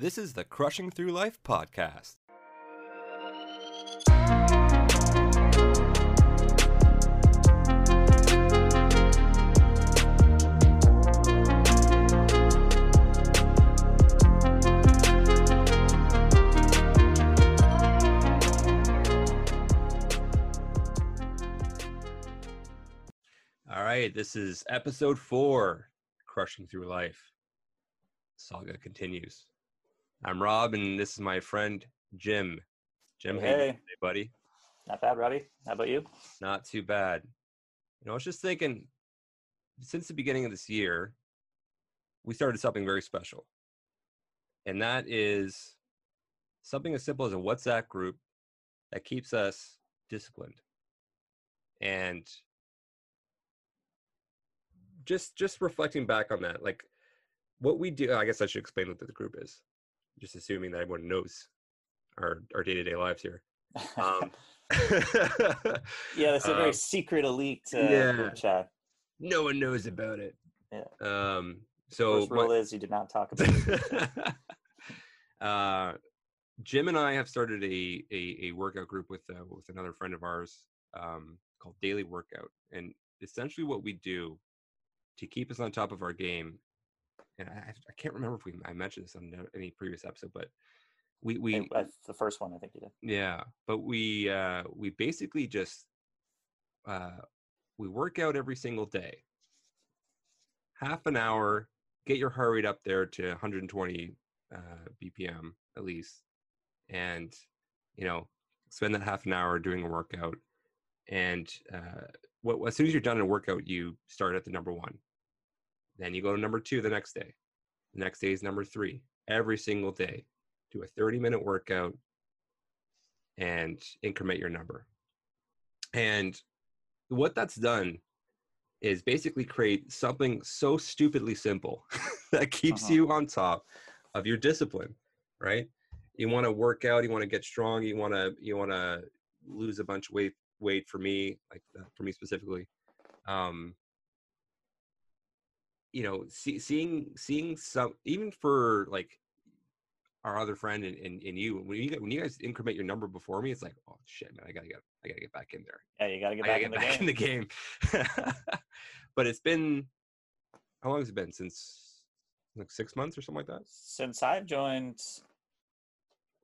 This is the Crushing Through Life podcast. All right, this is episode four, Crushing Through Life. Saga continues. I'm Rob, and this is my friend Jim. Jim, how you doing Hey. today, buddy? Not bad, Robbie. How about you? Not too bad. You know, I was just thinking, since the beginning of this year, we started something very special, and that is something as simple as a WhatsApp group that keeps us disciplined. And just just reflecting back on that, like what we do. I guess I should explain what the group is. Just assuming that everyone knows our our day to day lives here. Um, yeah, that's a very um, secret elite uh, yeah. group chat. no one knows about it. Yeah. Um. So First my- is you did not talk about it. uh, Jim and I have started a a, a workout group with uh, with another friend of ours um, called Daily Workout, and essentially what we do to keep us on top of our game. And I, I can't remember if we I mentioned this on any previous episode, but we we that's the first one I think you did. yeah, but we uh, we basically just uh, we work out every single day, half an hour. Get your heart rate up there to 120 uh, BPM at least, and you know spend that half an hour doing a workout. And uh, what, as soon as you're done a workout, you start at the number one. Then you go to number two the next day. The next day is number three. Every single day, do a 30 minute workout and increment your number. And what that's done is basically create something so stupidly simple that keeps Uh-huh. you on top of your discipline, right? You want to work out, you want to get strong, you want to you want to lose a bunch of weight weight for me, like uh, for me specifically. Um you know, see, seeing seeing some even for like our other friend and, and, and you when you when you guys increment your number before me, it's like, oh shit, man, I gotta get I gotta get back in there. Yeah, you got to get back, gotta in, the back game. in the game. but it's been how long has it been since like six months or something like that? Since I've joined,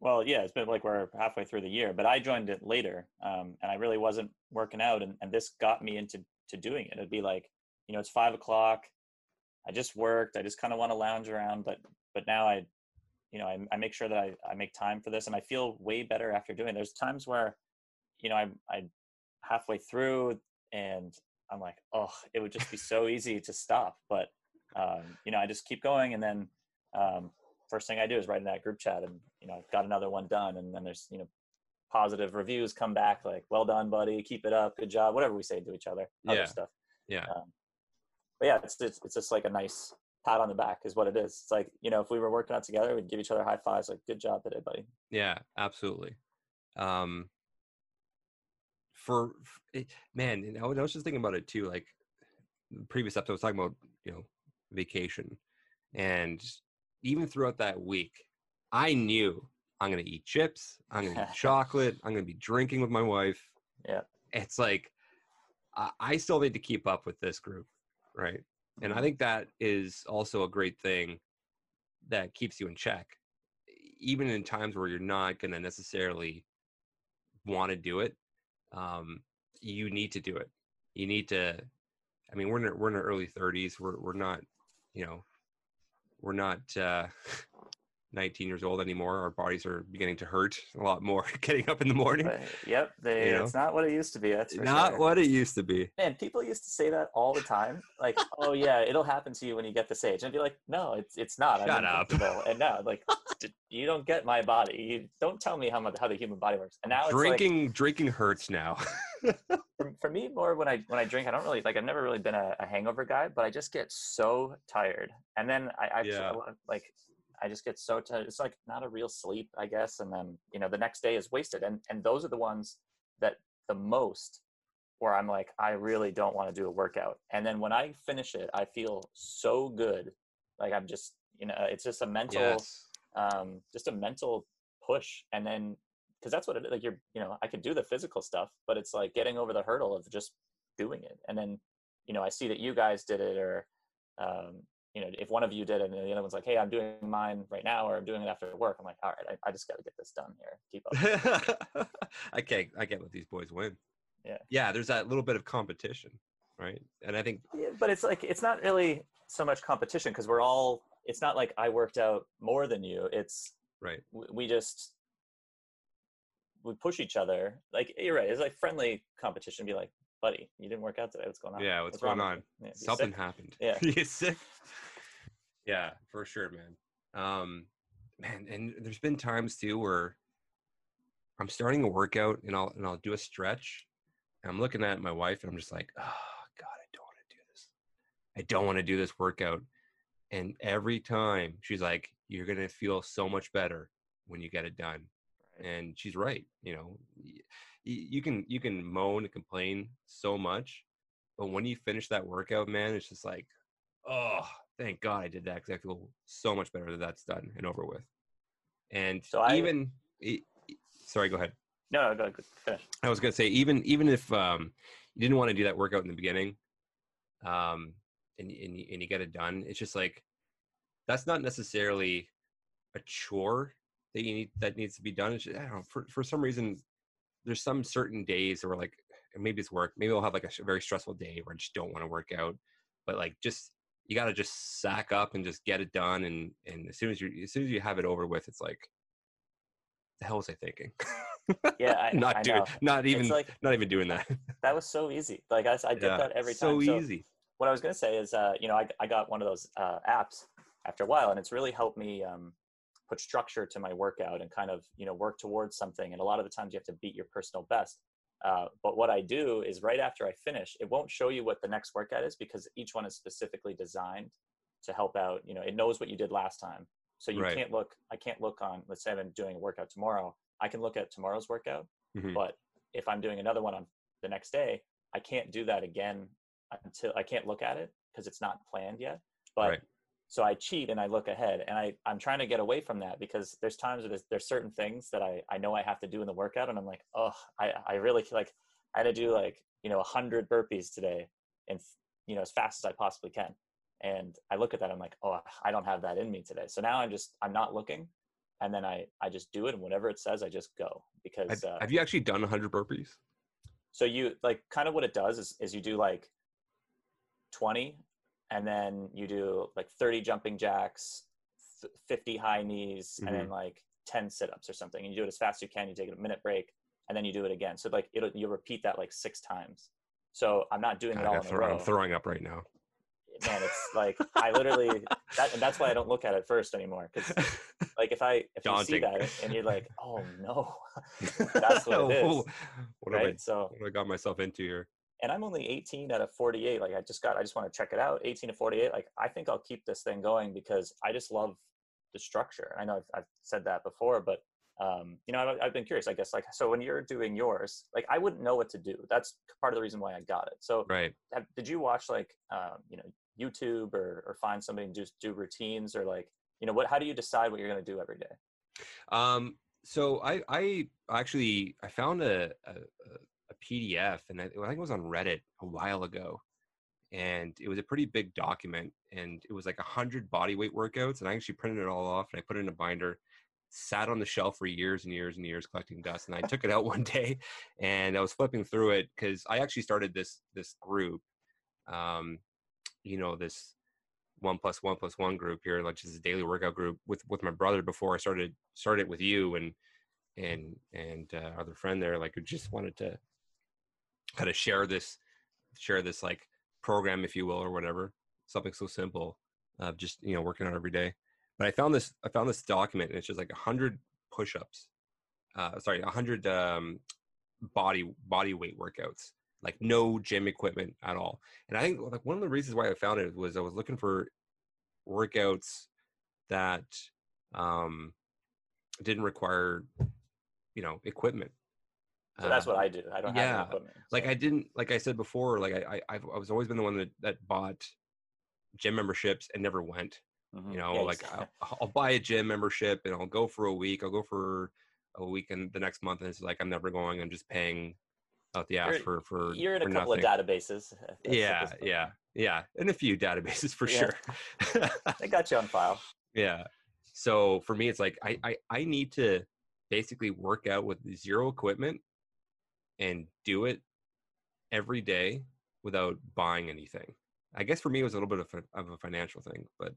well, yeah, it's been like we're halfway through the year, but I joined it later, um, and I really wasn't working out, and, and this got me into to doing it. It'd be like, you know, it's five o'clock. I just worked. I just kind of want to lounge around, but but now I, you know, I, I make sure that I, I make time for this, and I feel way better after doing. it. There's times where, you know, I I halfway through and I'm like, oh, it would just be so easy to stop, but um, you know, I just keep going, and then um, first thing I do is write in that group chat, and you know, I've got another one done, and then there's you know, positive reviews come back like, well done, buddy, keep it up, good job, whatever we say to each other, other Yeah. stuff. Yeah. Um, but yeah, it's, it's it's just like a nice pat on the back is what it is. It's like you know, if we were working out together, we'd give each other high fives, like, good job today, buddy. Yeah, absolutely. Um, for man, I was I was just thinking about it too. Like the previous episode, I was talking about you know vacation, and even throughout that week, I knew I'm gonna eat chips, I'm gonna eat chocolate, I'm gonna be drinking with my wife. Yeah. it's like I, I still need to keep up with this group, right? And I Mhm. think that is also a great thing that keeps you in check, even in times where you're not going to necessarily want to do it. Um, you need to do it. You need to. I mean, we're in our, we're in our early 30s. We're we're not, you know, we're not uh, 19 years old anymore. Our bodies are beginning to hurt a lot more getting up in the morning. But, yep, they, You know? it's not what it used to be. That's Not sure. what it used to be. Man, people used to say that all the time. Like, oh yeah, it'll happen to you when you get this age. And I'd be like, no, it's it's not. I'm Shut up. invincible." And now, like, you don't get my body. You don't tell me how much how the human body works. And now it's like, drinking drinking hurts now. for, for me more when i when i drink i don't really like i've never really been a, a hangover guy but i just get so tired and then i i Yeah. like i just get so tired it's like not a real sleep i guess and then you know the next day is wasted and and those are the ones that the most where i'm like i really don't want to do a workout and then when i finish it i feel so good like i'm just you know it's just a mental yes. um, just a mental push, and then because that's what it like you're you know I could do the physical stuff, but it's like getting over the hurdle of just doing it, and then you know I see that you guys did it, or um, you know if one of you did it, and the other one's like, hey, I'm doing mine right now, or I'm doing it after work. I'm like, all right, I, I just got to get this done here. Keep up. I can't. I can't let these boys win. Yeah. Yeah. There's that little bit of competition, right? And I think Yeah, but it's like it's not really so much competition because we're all. It's not like I worked out more than you. It's right. w- we just we push each other. Like you're right. It's like friendly competition. Be like, buddy, you didn't work out today. What's going on? Yeah. What's, wrong going on? Yeah, Something sick? happened. Yeah. you sick? Yeah, for sure, man. Um, man, and there's been times too where I'm starting a workout and I'll and I'll do a stretch. And I'm looking at my wife and I'm just like, oh God, I don't want to do this. I don't want to do this workout. And every time she's like, You're gonna feel so much better when you get it done. And she's right. You know, you can you can moan and complain so much, but when you finish that workout, man, it's just like, oh, thank God I did that because I feel so much better that that's done and over with. And So I- even, e- sorry, go ahead. No, no, go, finish. I was gonna say even even if um, you didn't want to do that workout in the beginning, um, and and you, and you get it done, it's just like that's not necessarily a chore that you need that needs to be done. It's just, I don't know for for some reason there's some certain days where like maybe it's work maybe I'll have like a very stressful day where I just don't want to work out, but like just you got to just sack up and just get it done and and as soon as you as soon as you have it over with, it's like the hell was I thinking? Yeah, I, not I doing, know. not even, like not even doing that. that was so easy. Like I, I did Yeah, that every time. so time. easy. what I was to say is, uh, you know, I, I got one of those uh, apps after a while, and it's really helped me um, put structure to my workout and kind of, you know, work towards something. And a lot of the times you have to beat your personal best. Uh, but what I do is right after I finish, it won't show you what the next workout is because each one is specifically designed to help out. You know, it knows what you did last time, so you Right. can't look. I can't look on. Let's say I'm doing a workout tomorrow. I can look at tomorrow's workout, Mhm. but if I'm doing another one on the next day, I can't do that again until I can't look at it because it's not planned yet. But Right. So I cheat and I look ahead, and I I'm trying to get away from that because there's times where there's, there's certain things that I I know I have to do in the workout, and I'm like, oh, I I really like I had to do like you know hundred burpees today, and you know as fast as I possibly can. And I look at that, I'm like, oh, I don't have that in me today. So now I'm just I'm not looking, and then I I just do it, and whatever it says, I just go because Have, uh, have you actually done 100 burpees? so you like kind of what it does is, is you do like 20 and then you do like 30 jumping jacks, 50 high knees, and then mm-hmm. like 10 sit-ups or something. And you do it as fast as you can. You take a minute break and then you do it again. So like it'll you repeat that like six times. So I'm not doing it all got in a throw- row. I'm throwing up right now. Man, it's like I literally that, and that's why I don't look at it first anymore. Because like if I if you see that and you're like, oh no, That's what it is, What have, I. So what I got myself into here? And I'm only 18 out of 48. Like I just got, I just want to check it out. 18 to 48. Like I think I'll keep this thing going because I just love the structure. I know I've, I've said that before, but um, you know, I've, I've been curious. I guess like so when you're doing yours, like I wouldn't know what to do. That's part of the reason why I got it. So Right. have, did you watch like um, you know YouTube or or find somebody and just do routines or like you know what? How do you decide what you're going to do every day? Um, so I, I actually I found a, a, a PDF and I, think it was on Reddit a while ago, and it was a pretty big document and it was like a hundred body weight workouts and I actually printed it all off and I put it in a binder, sat on the shelf for years and years and years collecting dust and I took it out one day and I was flipping through it because I actually started this this group, um, you know this one plus one plus one group here, like just a daily workout group with with my brother before I started started with you and and and uh, other friend there, like who just wanted to kind of share this share this like program, if you will, or whatever, something so simple of just you know working out every day. But I found this I found this document and it's just like a hundred push-ups, uh, sorry, a hundred um, body body weight workouts, like no gym equipment at all. And I think like one of the reasons why I found it was I was looking for workouts that um, didn't require, you know, equipment. So that's what I do. I don't have yeah, any equipment. like I didn't like I said before, like I, I I've I was always been the one that that bought gym memberships and never went. Mhm. You know, Yeah, like I'll, I'll buy a gym membership and I'll go for a week. I'll go for a week and the next month, and it's like I'm never going. I'm just paying out the ass You're- for for you're in a couple nothing. of databases. at- at yeah, yeah, yeah, and a few databases for Yeah. sure. They got you on file. yeah. So for me, it's like I, I I need to basically work out with zero equipment and do it every day without buying anything. I guess for me, it was a little bit of a, of a financial thing, but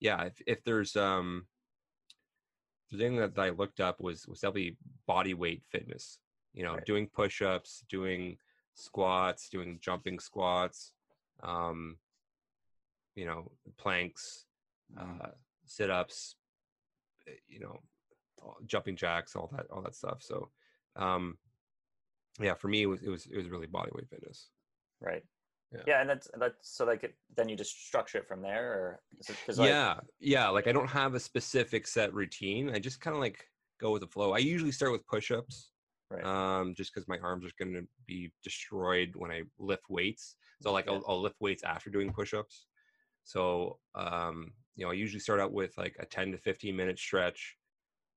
yeah, if, if there's um, the thing that I looked up was was definitely body weight fitness. You know, Right. doing push-ups, doing squats, doing jumping squats, um, you know, planks, Mhm. uh, sit-ups, uh, you know, jumping jacks, all that, all that stuff. So, um, yeah, for me, it was it was it was really body weight fitness. Right. Yeah. Yeah. and that's that's so like it, then you just structure it from there, or like, yeah, yeah. Like I don't have a specific set routine. I just kind of like go with the flow. I usually start with push-ups, right. um, just because my arms are going to be destroyed when I lift weights. So like Yeah. I'll, I'll lift weights after doing push-ups. So um, you know, I usually start out with like a 10 to 15 minute stretch.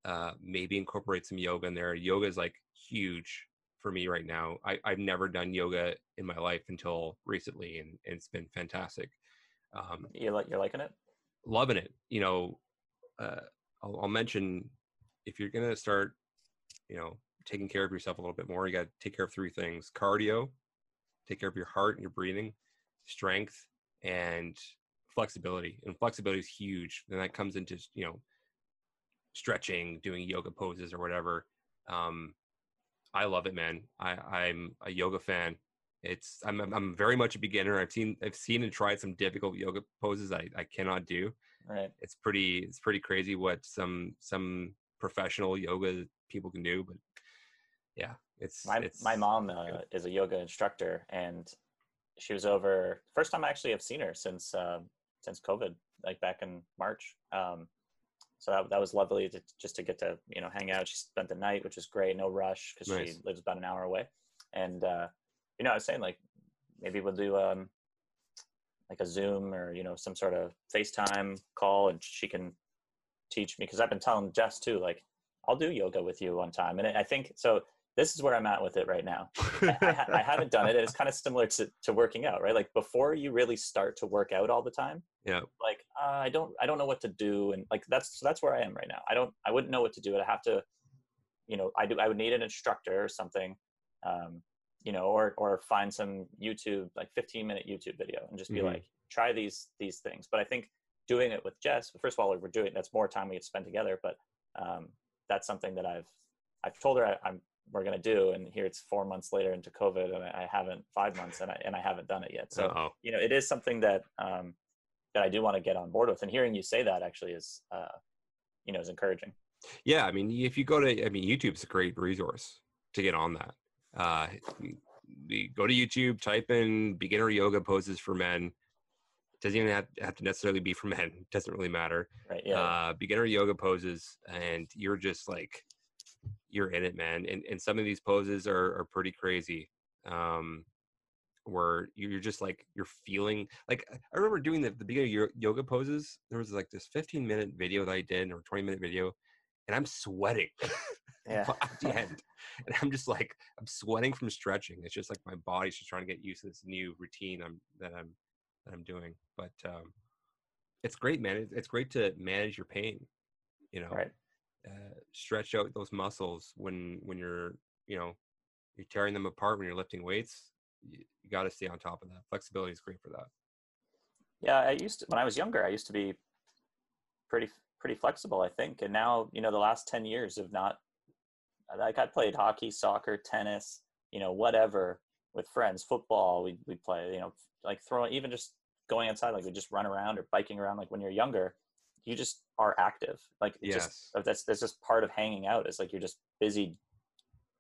Uh, maybe incorporate some yoga in there. Yoga is like huge for me right now. I, I've never done yoga in my life until recently, and, and it's been fantastic. Um, you like you're liking it. loving it. You know, uh, I'll, I'll mention if you're gonna start, you know, taking care of yourself a little bit more, you got to take care of three things: cardio, take care of your heart and your breathing, strength, and flexibility. And flexibility is huge, and that comes into you know, stretching, doing yoga poses or whatever. Um, I love it, man. I, I'm a yoga fan. It's I'm I'm- I'm very much a beginner. I've seen I've seen and tried some difficult yoga poses I, I cannot do Right. it's pretty it's pretty crazy what some some professional yoga people can do but yeah it's My it's my mom uh, is a yoga instructor, and she was over. First time I actually have seen her since uh, since COVID, like back in March. Um, so that, that was lovely to just to get to you know hang out. She spent the night, which was great. No rush because she lives about an hour away. And uh, you know, I was saying like maybe we'll do um, like a Zoom or you know some sort of FaceTime call, and she can teach me because I've been telling Jess too, like I'll do yoga with you one time, and I think so. This is where I'm at with it right now. I, I, I haven't done it. and It's kind of similar to, to working out, right? Like before you really start to work out all the time, yeah like uh, I don't I don't know what to do, and like that's so that's where I am right now. I don't I wouldn't know what to do. I have to, you know, I do I would need an instructor or something, um, you know, or or find some YouTube like 15 minute YouTube video and just be Mhm. like try these these things. But I think doing it with Jess, first of all, we're doing that's more time we get to spend together, but um, that's something that I've I've told her I, I'm we're gonna do, and here it's four months later into COVID, and I, haven't five months, and I and I haven't done it yet. So oh you know, it is something that um, that I do want to get on board with. And hearing you say that actually is, uh, you know, is encouraging. yeah i mean if you go to i mean youtube's a great resource to get on that uh go to youtube type in beginner yoga poses for men doesn't even have, have to necessarily be for men it doesn't really matter Right? Yeah. uh, beginner yoga poses, and you're just like you're in it, man. And and some of these poses are are pretty crazy. Um, where you're just like you're feeling like I remember doing the, the beginner yo- yoga poses. There was like this 15 minute video that I did or 20 minute video, and I'm sweating yeah. at the end, and I'm just like I'm sweating from stretching. It's just like my body's just trying to get used to this new routine I'm that I'm that I'm doing. But um, it's great, man. It's, it's great to manage your pain. You know, Right. Uh, stretch out those muscles when when you're you know you're tearing them apart when you're lifting weights. You, you got to stay on top of that. Flexibility is great for that. Yeah. I used to, when I was younger, I used to be pretty, pretty flexible, I think. And now, you know, the last 10 years of not, like I played hockey, soccer, tennis, you know, whatever with friends, football, we we play, you know, like throwing, even just going outside, like we just run around or biking around. Like when you're younger, you just are active. Like it's Yes. just, that's, that's just part of hanging out. It's like, you're just busy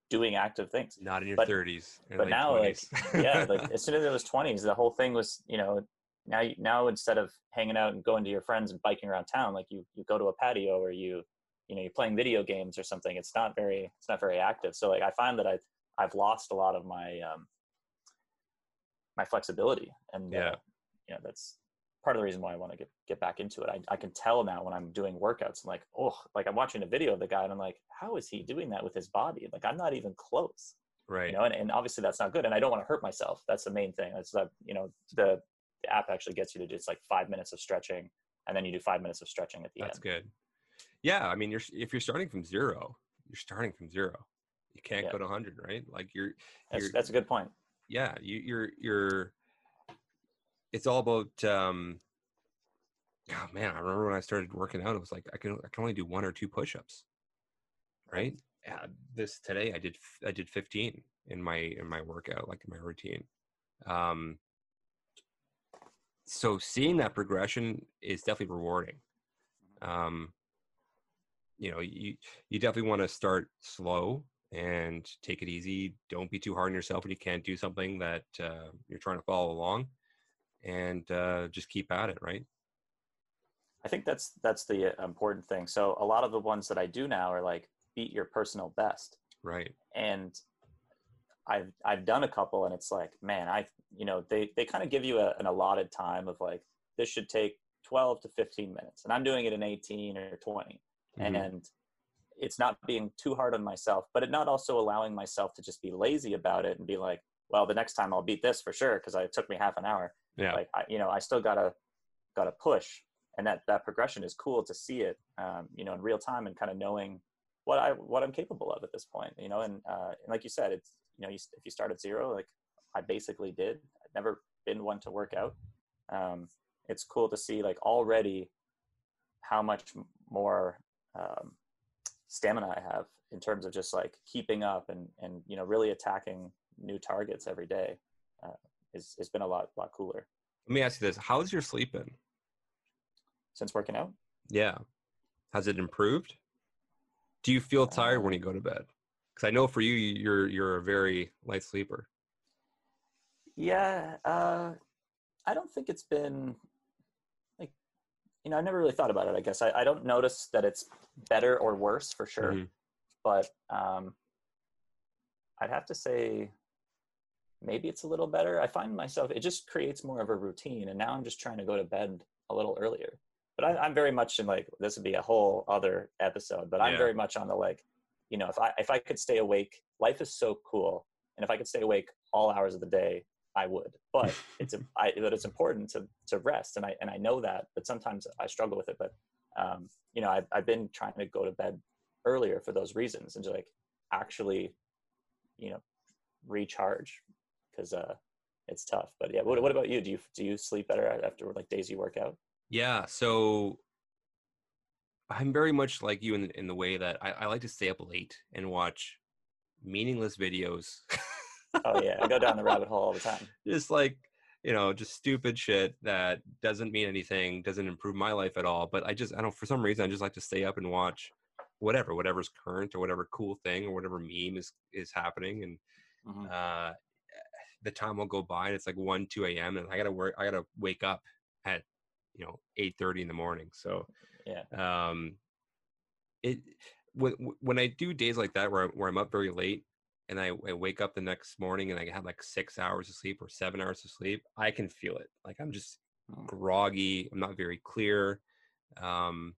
doing active things. Not in your But- 30s. and but now, like, yeah, like as soon as it was 20s, the whole thing was, you know, now you- now instead of hanging out and going to your friends and biking around town, like you you go to a patio or you you know you're playing video games or something. It's not very it's not very active. So like I find that I've I've lost a lot of my um my flexibility and Yeah. uh, you know that's part of the reason why I want to get get back into it. I, I can tell now when I'm doing workouts, I'm like, oh, like I'm watching a video of the guy and I'm like, how is he doing that with his body? Like I'm not even close. Right. You know, and, and obviously that's not good. And I don't want to hurt myself. That's the main thing. That's that, you know, the, the app actually gets you to just like five minutes of stretching and then you do five minutes of stretching at the That's end. That's good. Yeah, I mean, you're if you're starting from zero, you're starting from zero. You can't Yeah. go to 100, right? Like you're, That's, you're that's a good point. yeah, you, you're you're. It's all about. um Oh man, I remember when I started working out, it was like I can I can only do one or two push-ups, right? Yeah, this today I did i did 15 in my in my workout, like in my routine. Um, so seeing that progression is definitely rewarding. Um, you know, you you definitely want to start slow and take it easy. Don't be too hard on yourself when you can't do something that uh, you're trying to follow along, and uh, just keep at it. Right? I think that's that's the uh, important thing. So a lot of the ones that I do now are like beat your personal best. Right. and I've I've done a couple, and it's like, man, I you know they they kind of give you a, an allotted time of like this should take twelve to fifteen minutes, and I'm doing it in eighteen or 20 Mhm. and it's not being too hard on myself, but it not also allowing myself to just be lazy about it and be like, well, the next time I'll beat this for sure because it took me half an hour. Yeah. Like I, you know, I still gotta gotta push, and that that progression is cool to see it, um, you know, in real time and kind of knowing what I what I'm capable of at this point, you know, and, uh, and like you said, it's you know, you, if you start at zero, like I basically did, I've never been one to work out. Um, it's cool to see like already how much more um, stamina I have in terms of just like keeping up and and you know really attacking new targets every day. Is it's been a lot lot cooler Let me ask you this: How's your sleep been? since working out. Yeah. Has it improved? Do you feel tired when you go to bed? Because I know for you, you're you're a very light sleeper. Yeah, uh, I don't think it's been like you know I never really thought about it. I guess I, I don't notice that it's better or worse for sure, Mhm. but um, I'd have to say maybe it's a little better. I find myself it just creates more of a routine, and now I'm just trying to go to bed a little earlier. But I, I'm very much in like this would be a whole other episode. But I'm Yeah. very much on the like, you know, if I if I could stay awake, life is so cool, and if I could stay awake all hours of the day, I would. But it's a- I, but it's important to to rest, and I and I know that. But sometimes I struggle with it. But um, you know, I've I've been trying to go to bed earlier for those reasons, and to like actually, you know, recharge because uh, it's tough. But yeah, what what about you? Do you do you sleep better after like days you work out? Yeah. So I'm very much like you in in the way that I, I like to stay up late and watch meaningless videos. Oh yeah, I go down the rabbit hole all the time. just like you know just stupid shit that doesn't mean anything doesn't improve my life at all but i just i don't for some reason i just like to stay up and watch whatever whatever's current or whatever cool thing or whatever meme is is happening and Mhm. uh the time will go by and it's like 1 2 a.m and i gotta work i gotta wake up at you know 8 30 in the morning so Yeah. um it when when i do days like that where, where i'm up very late and I, I wake up the next morning and i have like six hours of sleep or seven hours of sleep i can feel it like i'm just Mm. groggy i'm not very clear um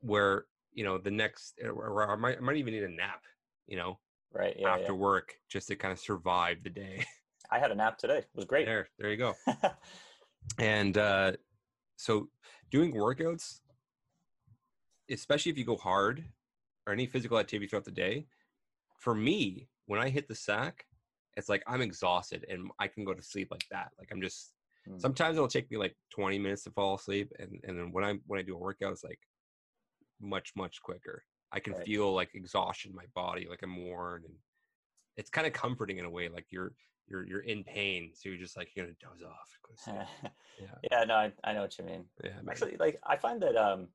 where you know the next or- or i might, I might even need a nap you know Right. Yeah. after yeah. work just to kind of survive the day I had a nap today. It was great. there there you go and uh so doing workouts especially if you go hard or any physical activity throughout the day for me when i hit the sack it's like i'm exhausted and i can go to sleep like that like i'm just Mm. sometimes it'll take me like 20 minutes to fall asleep and and then when i when i do a workout it's like much much quicker i can Right. feel like exhaustion in my body like i'm worn and it's kind of comforting in a way like you're you're you're in pain so you're just like you're gonna doze off go to sleep. yeah yeah. No, I, I know what you mean. yeah man. Actually, like I find that um,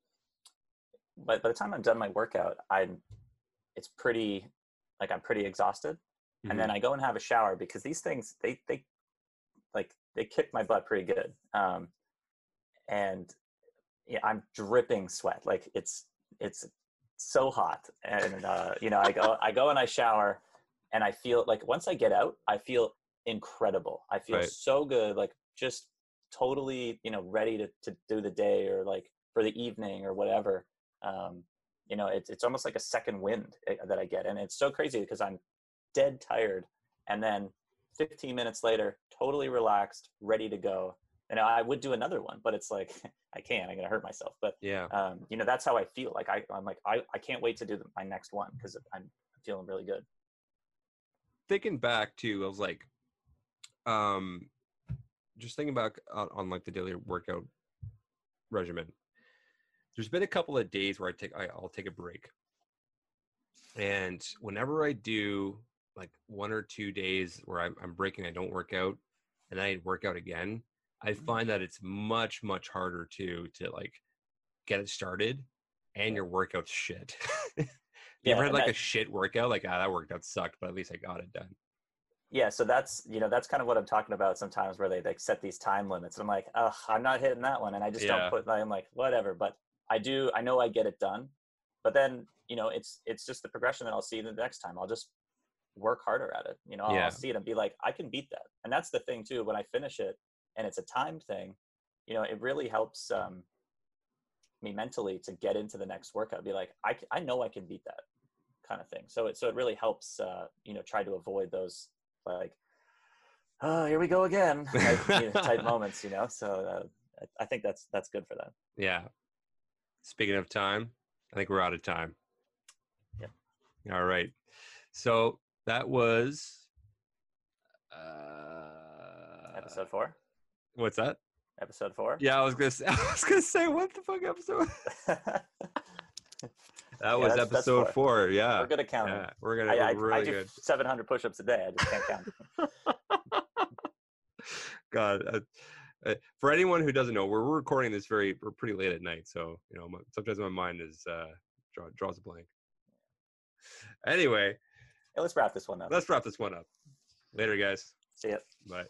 by by the time I'm done my workout, I'm it's pretty like I'm pretty exhausted, and then I go and have a shower because these things they they like they kick my butt pretty good. Um, and yeah, I'm dripping sweat. Like it's it's so hot, and uh, you know I go I go and I shower, and I feel like once I get out, I feel incredible. I feel Right. so good, like just totally you know ready to to do the day or like for the evening or whatever. Um, you know, it's it's almost like a second wind eh, that I get, and it's so crazy because I'm dead tired, and then 15 minutes later, totally relaxed, ready to go. And I would do another one, but it's like I can't. I'm gonna hurt myself. But Yeah. um, you know, that's how I feel. Like I, I'm like I, I can't wait to do the, my next one because I'm feeling really good. thinking back to, I was like, um, just thinking back on, on like the daily workout regimen. There's been a couple of days where I take, I, I'll take a break, and whenever I do like one or two days where I'm, I'm breaking, I don't work out, and then I work out again, I Mhm. find that it's much much harder to to like get it started, and your workout's shit. you Yeah, ever had like a shit workout? Like, ah, that workout sucked, but at least I got it done. Yeah, so that's you know that's kind of what I'm talking about sometimes where they like set these time limits. I'm like, oh, I'm not hitting that one, and I just Yeah. don't put. I'm like, whatever. But I do. I know I get it done. But then you know it's it's just the progression that I'll see the next time. I'll just work harder at it. You know, Yeah. I'll see it and be like, I can beat that. And that's the thing too. When I finish it and it's a time thing, you know, it really helps um, me mentally to get into the next workout. Be like, I, I know I can beat that kind of thing. So it so it really helps uh, you know try to avoid those like oh here we go again type, you know, type moments you know so uh, I- think that's that's good for that Yeah. Speaking of time, I think we're out of time. Yeah. All right. So that was uh episode four What's that? episode four Yeah, I was gonna say I was gonna say what the fuck episode? That was that's- that's episode four. four. Yeah. we're good at counting Yeah. We're gonna I, I, we're I do good. 700 push-ups a day i just can't count God. Uh, uh, for anyone who doesn't know, we're we're recording this very we're pretty late at night, so you know my, sometimes my mind is uh draw, draws a blank. Anyway, hey, let's wrap this one up let's wrap this one up. Later, guys. see ya Bye.